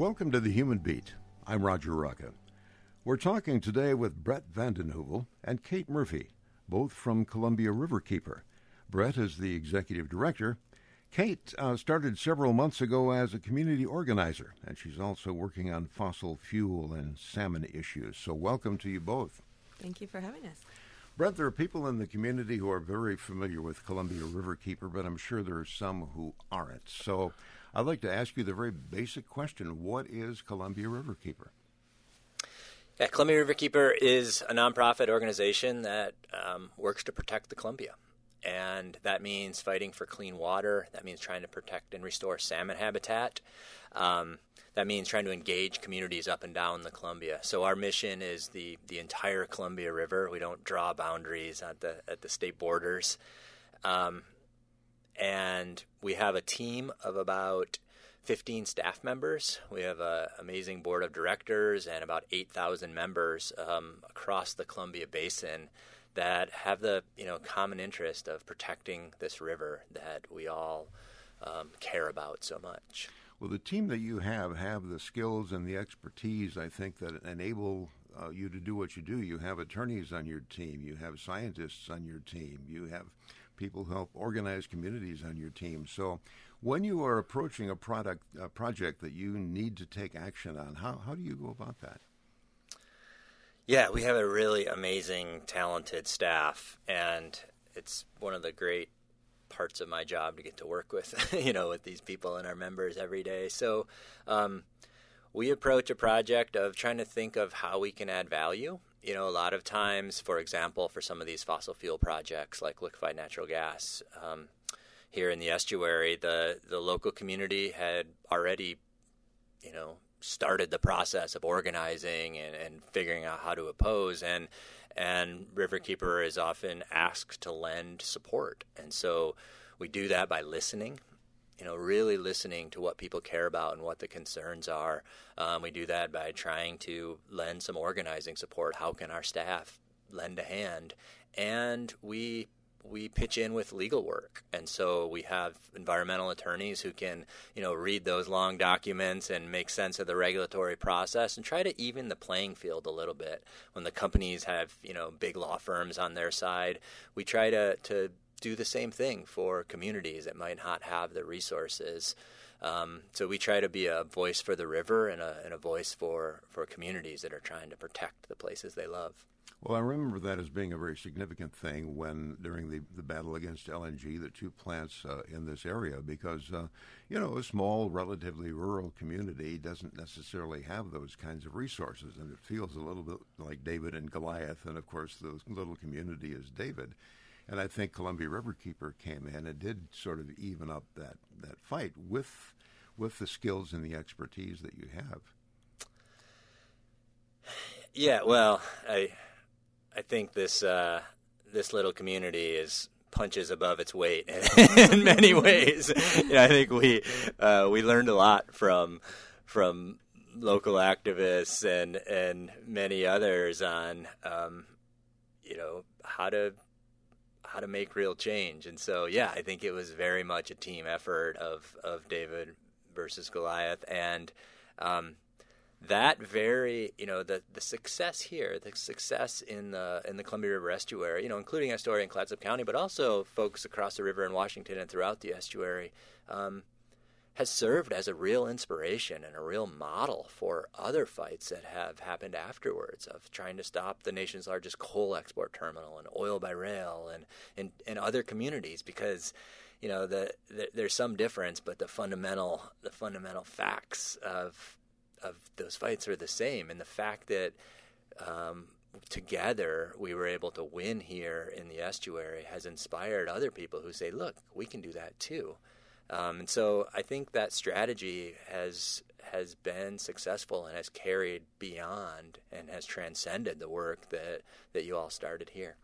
Welcome to the Human Beat. I'm Roger Rocka. We're talking today with Brett VandenHeuvel and Kate Murphy, both from Columbia Riverkeeper. Brett is the executive director. Kate uh, started several months ago as a community organizer, and she's also working on fossil fuel and salmon issues. So, welcome to you both. Thank you for having us. Brett, there are people in the community who are very familiar with Columbia Riverkeeper, but I'm sure there are some who aren't. So, I'd like to ask you the very basic question What is Columbia Riverkeeper? Yeah, Columbia Riverkeeper is a nonprofit organization that um, works to protect the Columbia. And that means fighting for clean water. That means trying to protect and restore salmon habitat. Um, that means trying to engage communities up and down the Columbia. So our mission is the the entire Columbia River. We don't draw boundaries at the at the state borders. Um, and we have a team of about 15 staff members. We have an amazing board of directors and about 8,000 members um, across the Columbia Basin that have the you know common interest of protecting this river that we all um, care about so much. Well, the team that you have have the skills and the expertise, I think, that enable uh, you to do what you do. You have attorneys on your team, you have scientists on your team, you have people who help organize communities on your team. So, when you are approaching a product a project that you need to take action on, how how do you go about that? Yeah, we have a really amazing, talented staff, and it's one of the great parts of my job to get to work with, you know, with these people and our members every day. So, um, we approach a project of trying to think of how we can add value you know, a lot of times, for example, for some of these fossil fuel projects like liquefied natural gas, um, here in the estuary, the the local community had already, you know, started the process of organizing and, and figuring out how to oppose and and Riverkeeper is often asked to lend support, and so we do that by listening you know, really listening to what people care about and what the concerns are. Um, we do that by trying to lend some organizing support. How can our staff lend a hand? And we we pitch in with legal work, and so we have environmental attorneys who can, you know, read those long documents and make sense of the regulatory process and try to even the playing field a little bit. When the companies have, you know, big law firms on their side, we try to to do the same thing for communities that might not have the resources. Um, so we try to be a voice for the river and a, and a voice for, for communities that are trying to protect the places they love. Well, I remember that as being a very significant thing when, during the, the battle against LNG, the two plants uh, in this area, because, uh, you know, a small, relatively rural community doesn't necessarily have those kinds of resources, and it feels a little bit like David and Goliath, and of course, the little community is David. And I think Columbia Riverkeeper came in and did sort of even up that, that fight with with the skills and the expertise that you have. Yeah, well, I I think this uh, this little community is punches above its weight in many ways. you know, I think we uh, we learned a lot from from local activists and and many others on um, you know how to how to make real change. And so, yeah, I think it was very much a team effort of of David versus Goliath, and um, that very you know the the success here, the success in the in the Columbia River estuary, you know, including Astoria and Clatsop County, but also folks across the river in Washington and throughout the estuary. Um, has served as a real inspiration and a real model for other fights that have happened afterwards of trying to stop the nation's largest coal export terminal and oil by rail and and, and other communities because you know the, the, there's some difference but the fundamental the fundamental facts of of those fights are the same. And the fact that um, together we were able to win here in the estuary has inspired other people who say look we can do that too. Um, and so I think that strategy has has been successful and has carried beyond and has transcended the work that that you all started here.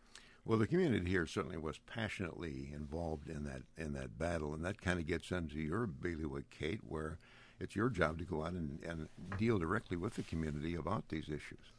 Well, the community here certainly was passionately involved in that in that battle, and that kind of gets into your bailiwick, Kate, where it's your job to go out and, and deal directly with the community about these issues.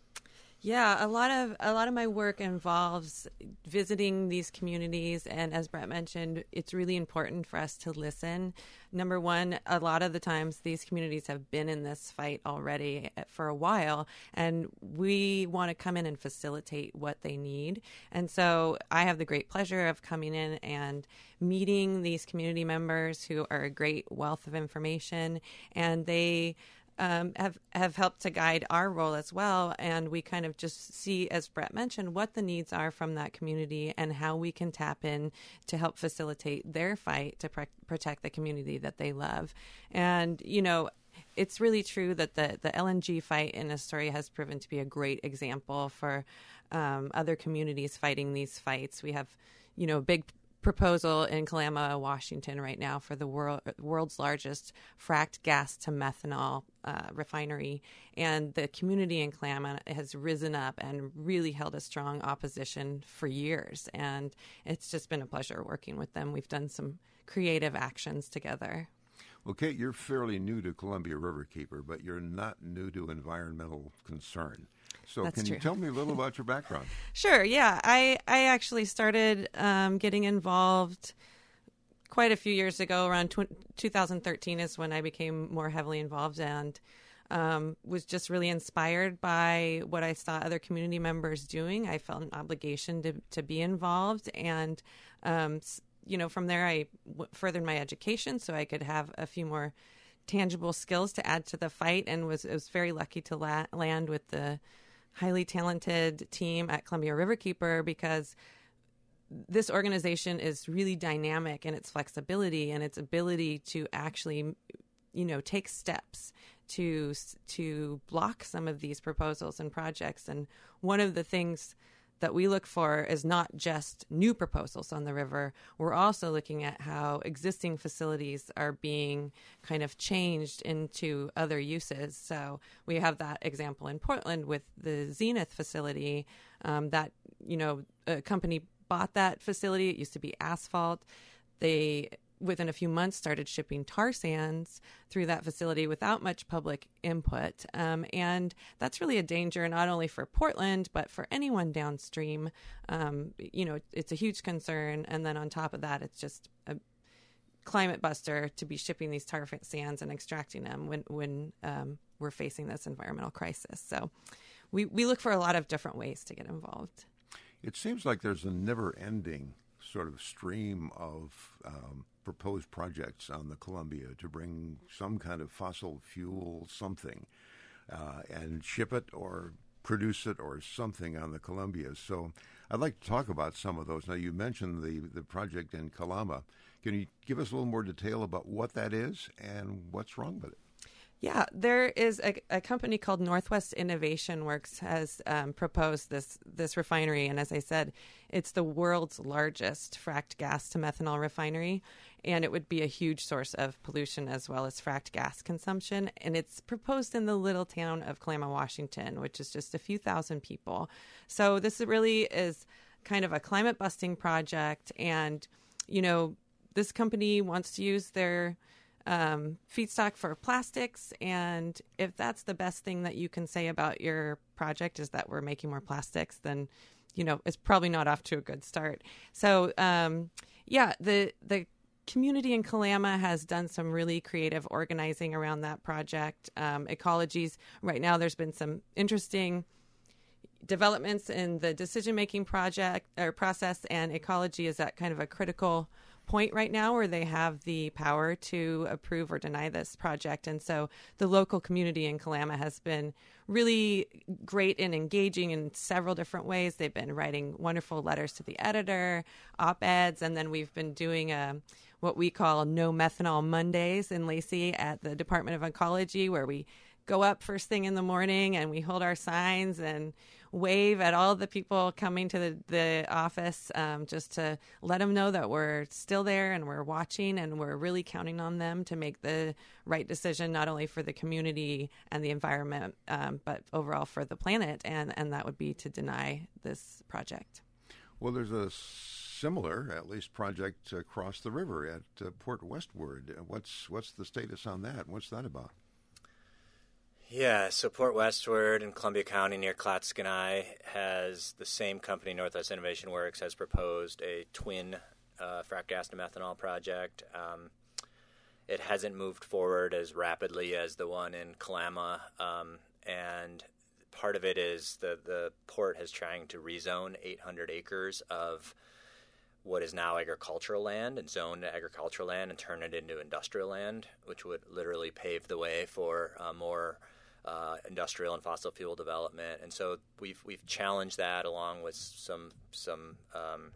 Yeah, a lot of a lot of my work involves visiting these communities, and as Brett mentioned, it's really important for us to listen. Number one, a lot of the times these communities have been in this fight already eh, for a while, and we want to come in and facilitate what they need. And so, I have the great pleasure of coming in and meeting these community members who are a great wealth of information, and they um, have have helped to guide our role as well. And we kind of just see, as Brett mentioned, what the needs are from that community and how we can tap in to help facilitate their fight to protect the community that they love. And you know, it's really true that the the LNG fight in Astoria has proven to be a great example for um, other communities fighting these fights. We have, you know, big proposal in Kalama, Washington, right now for the world, world's largest fracked gas to methanol uh, refinery. And the community in Kalama has risen up and really held a strong opposition for years. And it's just been a pleasure working with them. We've done some creative actions together. Well, Kate, you're fairly new to Columbia Riverkeeper, but you're not new to environmental concern. So, That's can true. you tell me a little about your background? Sure. Yeah, I I actually started um, getting involved quite a few years ago. Around tw- 2013 is when I became more heavily involved and. Um, was just really inspired by what I saw other community members doing. I felt an obligation to, to be involved. And, um, you know, from there, I w- furthered my education so I could have a few more tangible skills to add to the fight and was, was very lucky to la- land with the highly talented team at Columbia Riverkeeper because this organization is really dynamic in its flexibility and its ability to actually you know take steps to to block some of these proposals and projects. And one of the things that we look for is not just new proposals on the river. We're also looking at how existing facilities are being kind of changed into other uses. So we have that example in Portland with the Zenith facility. Um, that you know, a company bought that facility. It used to be asphalt. They within a few months started shipping tar sands through that facility without much public input. Um, and that's really a danger not only for portland but for anyone downstream. Um, you know it's a huge concern. And then on top of that it's just a climate buster to be shipping these tar sands and extracting them when when um, we're facing this environmental crisis. So we, we look for a lot of different ways to get involved. It seems like there's a never ending sort of stream of um, proposed projects on the Columbia to bring some kind of fossil fuel something uh, and ship it or produce it or something on the Columbia. So I'd like to talk about some of those. Now, you mentioned the, the project in Kalama. Can you give us a little more detail about what that is and what's wrong with it? Yeah, there is a, a, company called Northwest Innovation Works has um, proposed this this refinery, and as I said, it's the world's largest fracked gas to methanol refinery, and it would be a huge source of pollution as well as fracked gas consumption. And it's proposed in the little town of Kalama, Washington, which is just a few thousand people. So this really is kind of a climate busting project, and you know, this company wants to use their um, feedstock for plastics. And if that's the best thing that you can say about your project is that we're making more plastics, then you know it's probably not off to a good start. So um, yeah, the the community in Kalama has done some really creative organizing around that project. Um, ecologies right now, there's been some interesting developments in the decision making project or process, and ecology is at kind of a critical point right now where they have the power to approve or deny this project. And so the local community in Kalama has been really great in engaging in several different ways. They've been writing wonderful letters to the editor, op eds, and then we've been doing a what we call no methanol Mondays in Lacey at the Department of Ecology, where we go up first thing in the morning and we hold our signs and wave at all the people coming to the, the office um, just to let them know that we're still there and we're watching and we're really counting on them to make the right decision, not only for the community and the environment, um, but overall for the planet. And, and that would be to deny this project. Well, there's a similar, at least, project across the river at uh, Port Westward. What's what's the status on that? What's that about? Yeah, so Port Westward in Columbia County near Clatskanie has the same company, Northwest Innovation Works, has proposed a twin uh, frac gas to methanol project. Um, it hasn't moved forward as rapidly as the one in Kalama, um, and part of it is the the port is trying to rezone 800 acres of what is now agricultural land and zone to agricultural land and turn it into industrial land, which would literally pave the way for uh, more uh, industrial and fossil fuel development. And so we've we've challenged that along with some some um,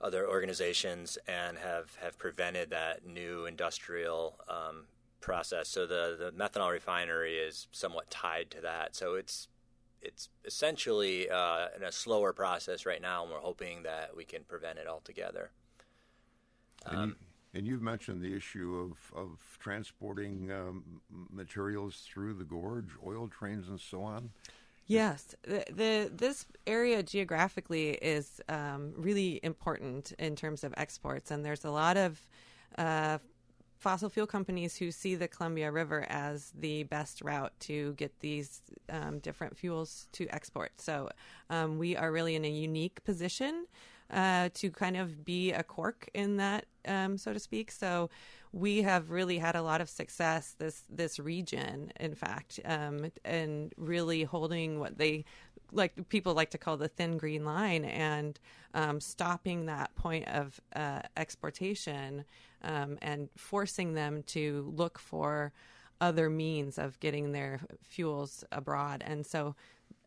other organizations and have, have prevented that new industrial um, process. So the, the methanol refinery is somewhat tied to that. So it's it's essentially uh, in a slower process right now, and we're hoping that we can prevent it altogether. Um, and you've mentioned the issue of, of transporting um, materials through the gorge, oil trains, and so on. Yes, the, the, this area geographically is um, really important in terms of exports, and there's a lot of uh, fossil fuel companies who see the Columbia River as the best route to get these um, different fuels to export. So um, we are really in a unique position uh, to kind of be a cork in that, um, so to speak. So we have really had a lot of success this this region, in fact, um, and really holding what they like people like to call the thin green line and um, stopping that point of uh, exportation um, and forcing them to look for other means of getting their fuels abroad. And so,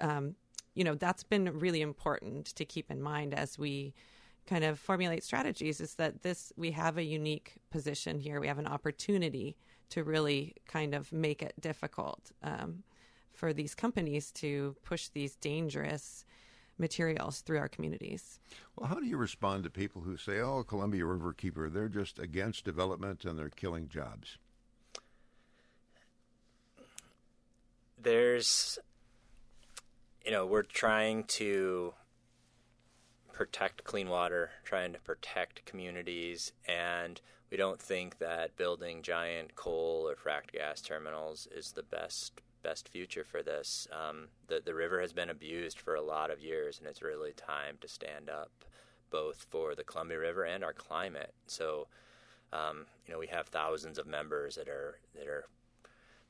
um, you know, that's been really important to keep in mind as we kind of formulate strategies is that this we have a unique position here we have an opportunity to really kind of make it difficult um, for these companies to push these dangerous materials through our communities. Well, how do you respond to people who say, "Oh, Columbia Riverkeeper, they're just against development and they're killing jobs"? There's, you know, we're trying to protect clean water, trying to protect communities, and we don't think that building giant coal or fracked gas terminals is the best best future for this. Um, the the river has been abused for a lot of years, and it's really time to stand up, both for the Columbia River and our climate. So, um, you know, we have thousands of members that are that are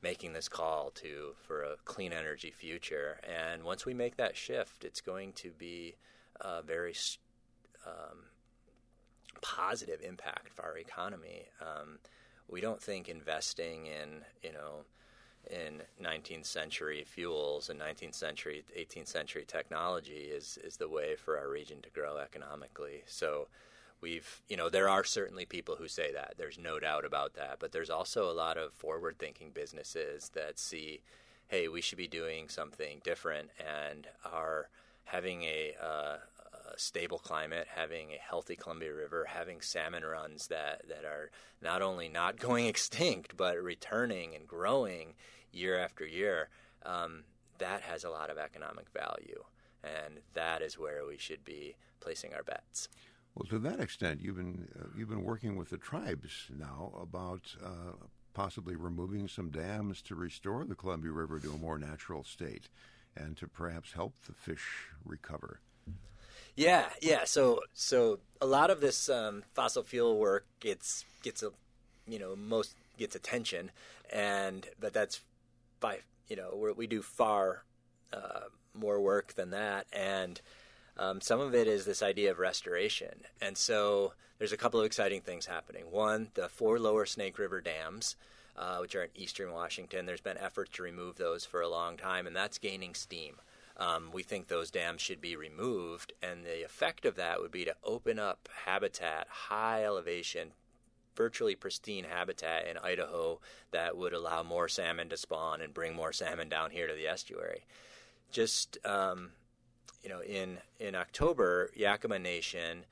making this call to for a clean energy future. And once we make that shift, it's going to be a very um, positive impact for our economy. Um, we don't think investing in you know in 19th century fuels and 19th century, 18th century technology is is the way for our region to grow economically. So we've you know there are certainly people who say that there's no doubt about that but there's also a lot of forward thinking businesses that see hey we should be doing something different and are having a, uh, a stable climate, having a healthy Columbia River, having salmon runs that, that are not only not going extinct, but returning and growing year after year, um, that has a lot of economic value. And that is where we should be placing our bets. Well, to that extent, you've been uh, you've been working with the tribes now about uh, possibly removing some dams to restore the Columbia River to a more natural state, and to perhaps help the fish recover. Yeah, yeah. So, so a lot of this um, fossil fuel work gets gets a, you know, most gets attention, and but that's by you know we do far uh, more work than that, and um, some of it is this idea of restoration, and so there's a couple of exciting things happening. One, the four lower Snake River dams. Uh, which are in eastern Washington. There's been efforts to remove those for a long time, and that's gaining steam. Um, we think those dams should be removed, and the effect of that would be to open up habitat, high elevation, virtually pristine habitat in Idaho that would allow more salmon to spawn and bring more salmon down here to the estuary. Just um, you know, in in October, Yakama Nation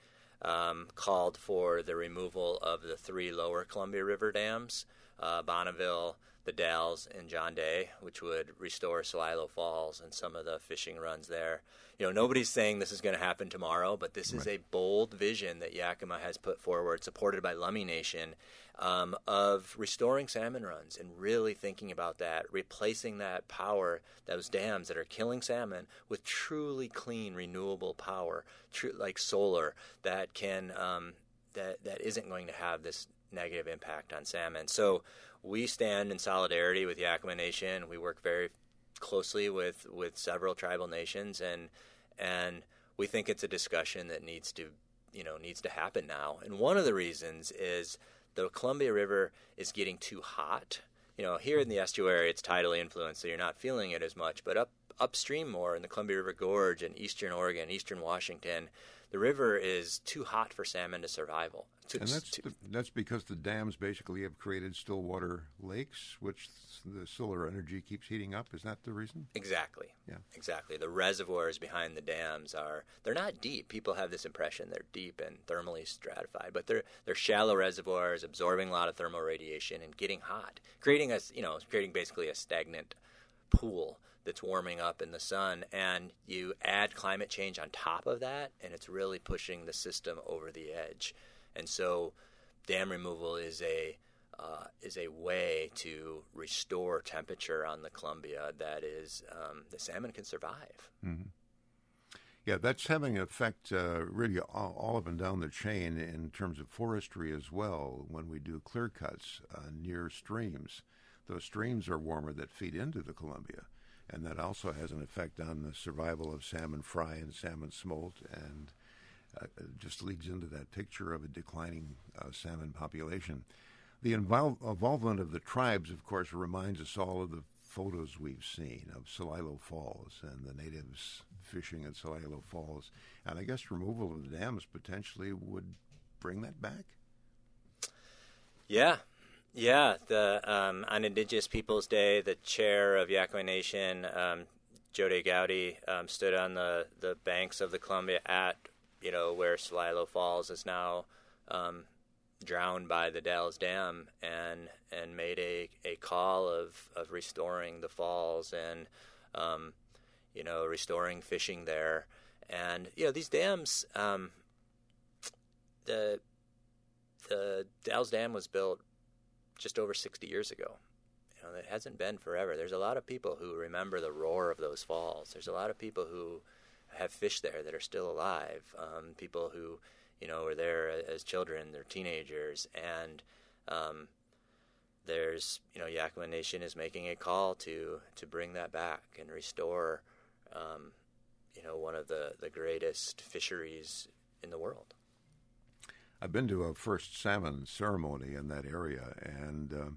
um, called for the removal of the three lower Columbia River dams, uh, Bonneville, the Dalles and John Day, which would restore Celilo Falls and some of the fishing runs there. You know, nobody's saying this is going to happen tomorrow, but this right. is a bold vision that Yakama has put forward, supported by Lummi Nation, um, of restoring salmon runs and really thinking about that, replacing that power, those dams that are killing salmon, with truly clean, renewable power, true, like solar that can um, that that isn't going to have this negative impact on salmon. So we stand in solidarity with the Yakama Nation. We work very closely with, with several tribal nations, and and we think it's a discussion that needs to you know needs to happen now. And one of the reasons is the Columbia River is getting too hot. You know, here in the estuary, it's tidally influenced, so you're not feeling it as much. But up upstream more in the Columbia River Gorge in eastern Oregon, eastern Washington, the river is too hot for salmon to survival. And that's the, that's because the dams basically have created still water lakes, which the solar energy keeps heating up. Is that the reason? Exactly. Yeah. Exactly. The reservoirs behind the dams are they're not deep. People have this impression they're deep and thermally stratified, but they're they're shallow reservoirs absorbing a lot of thermal radiation and getting hot, creating a you know creating basically a stagnant pool that's warming up in the sun, and you add climate change on top of that, and it's really pushing the system over the edge. And so, dam removal is a uh, is a way to restore temperature on the Columbia that is um, the salmon can survive. Mm-hmm. Yeah, that's having an effect uh, really all, all, up and down the chain in terms of forestry as well. When we do clear cuts uh, near streams, those streams are warmer that feed into the Columbia and that also has an effect on the survival of salmon fry and salmon smolt, and uh, just leads into that picture of a declining uh, salmon population. The invol- involvement of the tribes, of course, reminds us all of the photos we've seen of Celilo Falls and the natives fishing at Celilo Falls, and I guess removal of the dams potentially would bring that back. Yeah, yeah, the um, on Indigenous Peoples Day, the chair of Yakama Nation, um, JoDe Goudy, um, stood on the, the banks of the Columbia at you know where Celilo Falls is now um, drowned by the Dalles Dam, and and made a, a call of, of restoring the falls and um, you know restoring fishing there, and you know these dams. Um, the the Dalles Dam was built just over 60 years ago. You know, it hasn't been forever. There's a lot of people who remember the roar of those falls. There's a lot of people who have fish there that are still alive. Um, people who, you know, were there as children, they're teenagers, and um, there's, you know, Yakama Nation is making a call to to bring that back and restore, um, you know, one of the the greatest fisheries in the world. I've been to a first salmon ceremony in that area, and uh,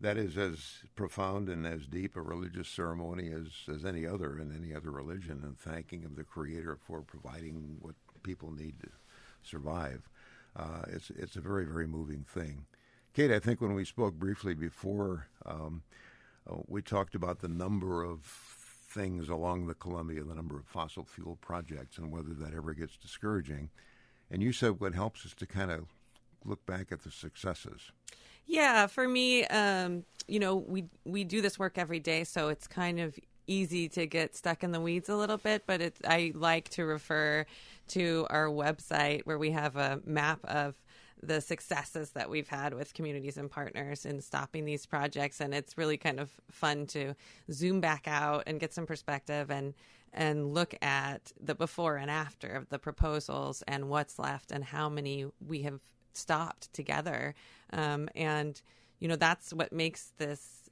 that is as profound and as deep a religious ceremony as, as any other in any other religion, and thanking of the Creator for providing what people need to survive. Uh, it's it's a very very moving thing. Kate, I think when we spoke briefly before, um, uh, we talked about the number of things along the Columbia, the number of fossil fuel projects, and whether that ever gets discouraging. And you said what helps is to kind of look back at the successes. Yeah, for me, um, you know, we we do this work every day, so it's kind of easy to get stuck in the weeds a little bit. But it's I like to refer to our website where we have a map of the successes that we've had with communities and partners in stopping these projects and it's really kind of fun to zoom back out and get some perspective and and look at the before and after of the proposals and what's left and how many we have stopped together. Um, and, you know, that's what makes this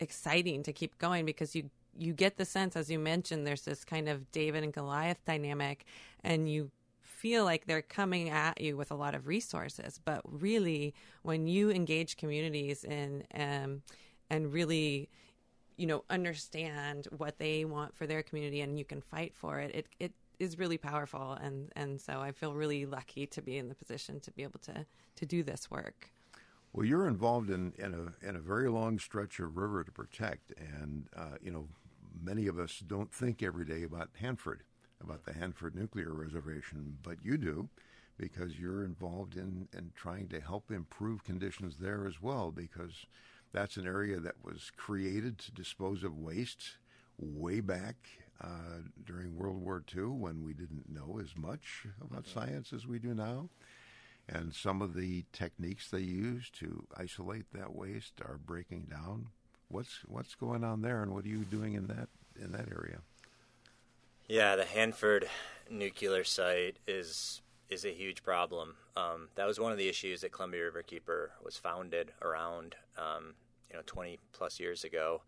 exciting to keep going because you you get the sense as you mentioned there's this kind of David and Goliath dynamic and you feel like they're coming at you with a lot of resources but really when you engage communities in um, and really you know understand what they want for their community and you can fight for it it it is really powerful and and so I feel really lucky to be in the position to be able to to do this work. Well, you're involved in, in a in a very long stretch of river to protect, and uh, you know many of us don't think every day about Hanford, about the Hanford Nuclear Reservation, but you do, because you're involved in in trying to help improve conditions there as well. Because that's an area that was created to dispose of waste way back uh, during World War II when we didn't know as much about mm-hmm. science as we do now. And some of the techniques they use to isolate that waste are breaking down. What's what's going on there, and what are you doing in that in that area? Yeah, the Hanford nuclear site is is a huge problem. Um, that was one of the issues that Columbia Riverkeeper was founded around, um, you know, 20 plus years ago,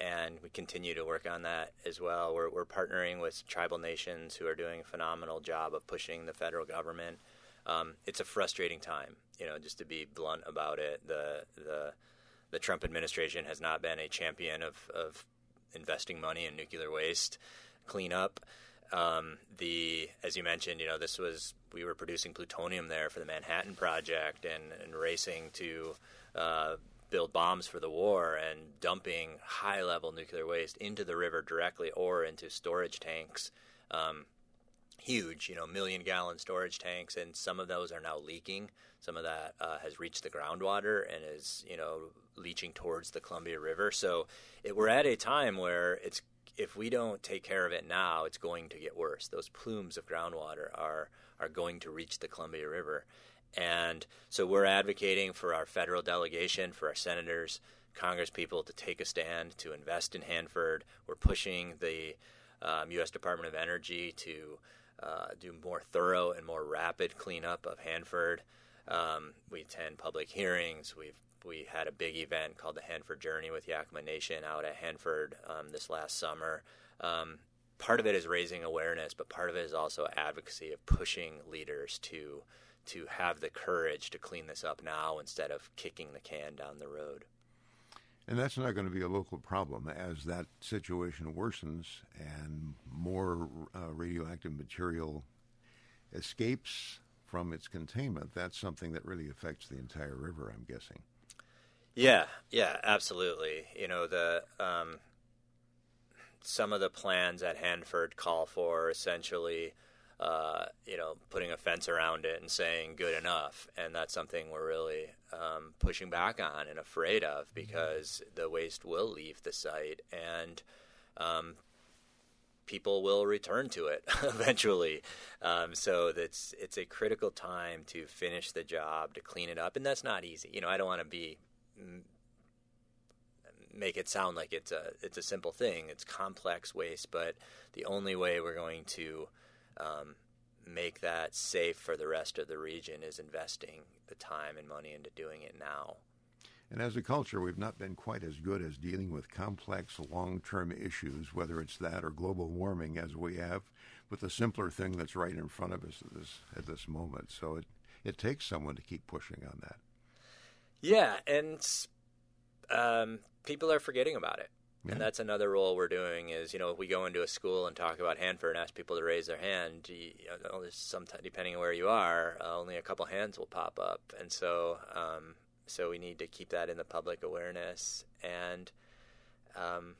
and we continue to work on that as well. We're, we're partnering with tribal nations who are doing a phenomenal job of pushing the federal government. Um, it's a frustrating time, you know, just to be blunt about it. The the the Trump administration has not been a champion of, of investing money in nuclear waste cleanup. Um, the as you mentioned, you know, this was we were producing plutonium there for the Manhattan Project and, and racing to uh, build bombs for the war and dumping high level nuclear waste into the river directly or into storage tanks. Um, huge, you know, million gallon storage tanks, and some of those are now leaking. Some of that uh, has reached the groundwater and is, you know, leaching towards the Columbia River. So it, we're at a time where it's if we don't take care of it now, it's going to get worse. Those plumes of groundwater are are going to reach the Columbia River. And so we're advocating for our federal delegation, for our senators, Congress people to take a stand, to invest in Hanford. We're pushing the um, U.S. Department of Energy to uh, do more thorough and more rapid cleanup of Hanford. Um, we attend public hearings. We've we had a big event called the Hanford Journey with Yakama Nation out at Hanford um, this last summer. Um, part of it is raising awareness, but part of it is also advocacy of pushing leaders to to have the courage to clean this up now instead of kicking the can down the road. And that's not going to be a local problem as that situation worsens and more uh, radioactive material escapes from its containment. That's something that really affects the entire river, I'm guessing. Yeah, yeah, absolutely. You know, the um, some of the plans at Hanford call for essentially, uh, you know, putting a fence around it and saying good enough, and that's something we're really um, pushing back on and afraid of because the waste will leave the site and. Um, people will return to it eventually. Um, so that's it's a critical time to finish the job to clean it up, and that's not easy. You know, I don't want to be make it sound like it's a it's a simple thing. It's complex waste, but the only way we're going to um, make that safe for the rest of the region is investing the time and money into doing it now. And as a culture, we've not been quite as good as dealing with complex long term issues, whether it's that or global warming, as we have with the simpler thing that's right in front of us at this, at this moment. So it, it takes someone to keep pushing on that. Yeah, and um, people are forgetting about it. Yeah. And that's another role we're doing is, you know, if we go into a school and talk about Hanford and ask people to raise their hand, you know, sometimes, depending on where you are, uh, only a couple hands will pop up. And so, um, so we need to keep that in the public awareness. And, um,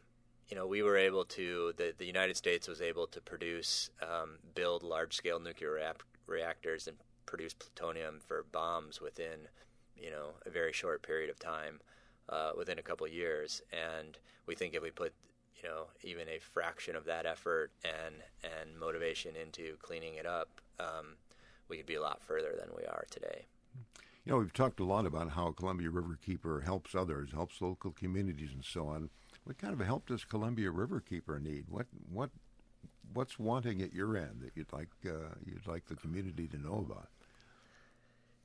you know, we were able to, the, the United States was able to produce, um, build large scale nuclear reactors and produce plutonium for bombs within, you know, a very short period of time uh, within a couple years. And we think if we put you know even a fraction of that effort and and motivation into cleaning it up, um, we could be a lot further than we are today. You know, we've talked a lot about how Columbia Riverkeeper helps others, helps local communities, and so on. What kind of help does Columbia Riverkeeper need? What what what's wanting at your end that you'd like uh, you'd like the community to know about?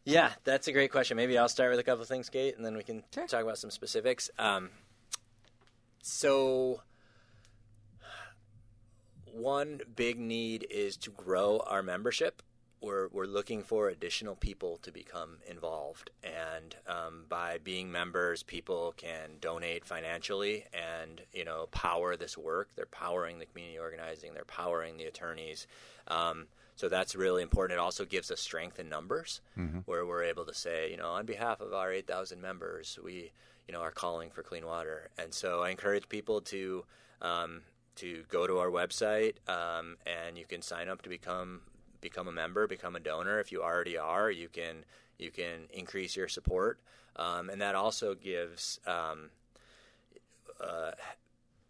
Yeah, that's a great question. Maybe I'll start with a couple of things, Kate, and then we can sure. talk about some specifics. Um, so, one big need is to grow our membership. We're, we're looking for additional people to become involved. And um, by being members, people can donate financially and, you know, power this work. They're powering the community organizing. They're powering the attorneys. Um, so that's really important. It also gives us strength in numbers, mm-hmm. where we're able to say, you know, on behalf of our 8,000 members, we, you know, are calling for clean water. And so I encourage people to um, to go to our website, um, and you can sign up to become become a member, become a donor. If you already are, you can you can increase your support, um, and that also gives. Um, uh,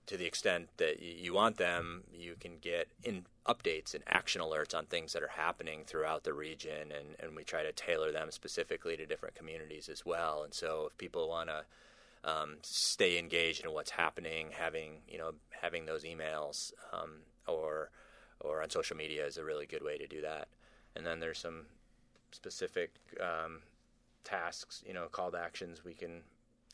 to the extent that you want them, you can get in updates and action alerts on things that are happening throughout the region, and, and we try to tailor them specifically to different communities as well. And so, if people want to um, stay engaged in what's happening, having you know having those emails um, or or on social media is a really good way to do that. And then there's some specific um, tasks, you know, call to actions we can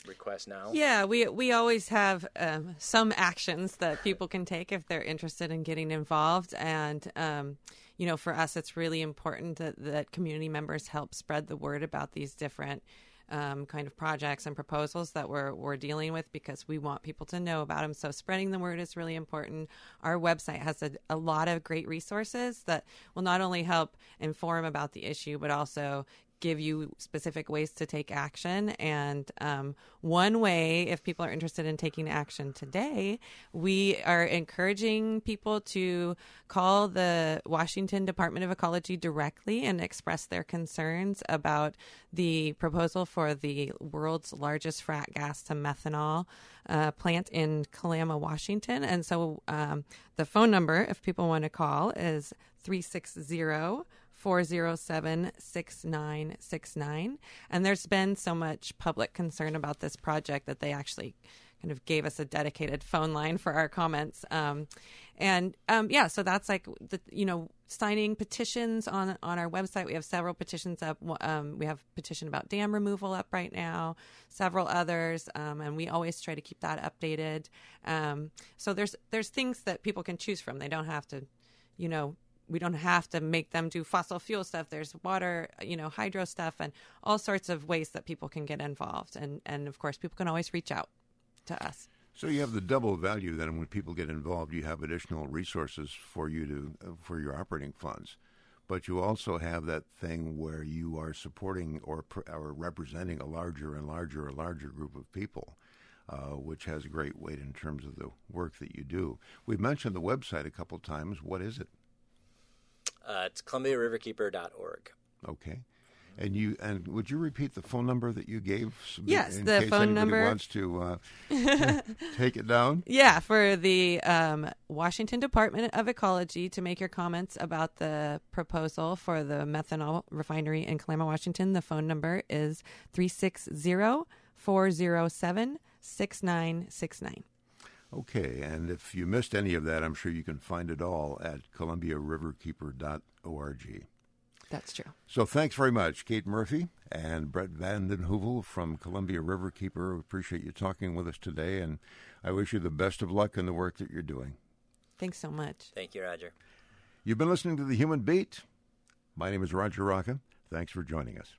request now? Yeah, we we always have um, some actions that people can take if they're interested in getting involved, and um, you know, for us, it's really important that, that community members help spread the word about these different. Um, kind of projects and proposals that we're we're dealing with because we want people to know about them. So spreading the word is really important. Our website has a, a lot of great resources that will not only help inform about the issue, but also give you specific ways to take action. And um, one way, if people are interested in taking action today, we are encouraging people to call the Washington Department of Ecology directly and express their concerns about the proposal for the world's largest frac gas to methanol uh, plant in Kalama, Washington. And so um, the phone number, if people want to call, is 360 407 6969. And there's been so much public concern about this project that they actually kind of gave us a dedicated phone line for our comments. Um, and um, yeah, so that's like the you know signing petitions on on our website. We have several petitions up. Um, we have petition about dam removal up right now, several others, um, and we always try to keep that updated. Um, so there's there's things that people can choose from. They don't have to, you know, we don't have to make them do fossil fuel stuff. There's water, you know, hydro stuff, and all sorts of ways that people can get involved. And and of course, people can always reach out to us. So you have the double value then when people get involved, you have additional resources for you to uh, for your operating funds, but you also have that thing where you are supporting or or representing a larger and larger and larger group of people. Uh, which has great weight in terms of the work that you do. We've mentioned the website a couple times. What is it? Uh, it's ColumbiaRiverkeeper.org. Okay. And you and would you repeat the phone number that you gave? Yes, in the case phone anybody number wants to uh, take it down. Yeah, for the um, Washington Department of Ecology to make your comments about the proposal for the methanol refinery in Kalama, Washington. The phone number is 360 407 6969. Okay, and if you missed any of that, I'm sure you can find it all at columbiariverkeeper.org. That's true. So thanks very much, Kate Murphy and Brett VandenHeuvel from Columbia Riverkeeper. We appreciate you talking with us today, and I wish you the best of luck in the work that you're doing. Thanks so much. Thank you, Roger. You've been listening to The Human Beat. My name is Roger Rocka. Thanks for joining us.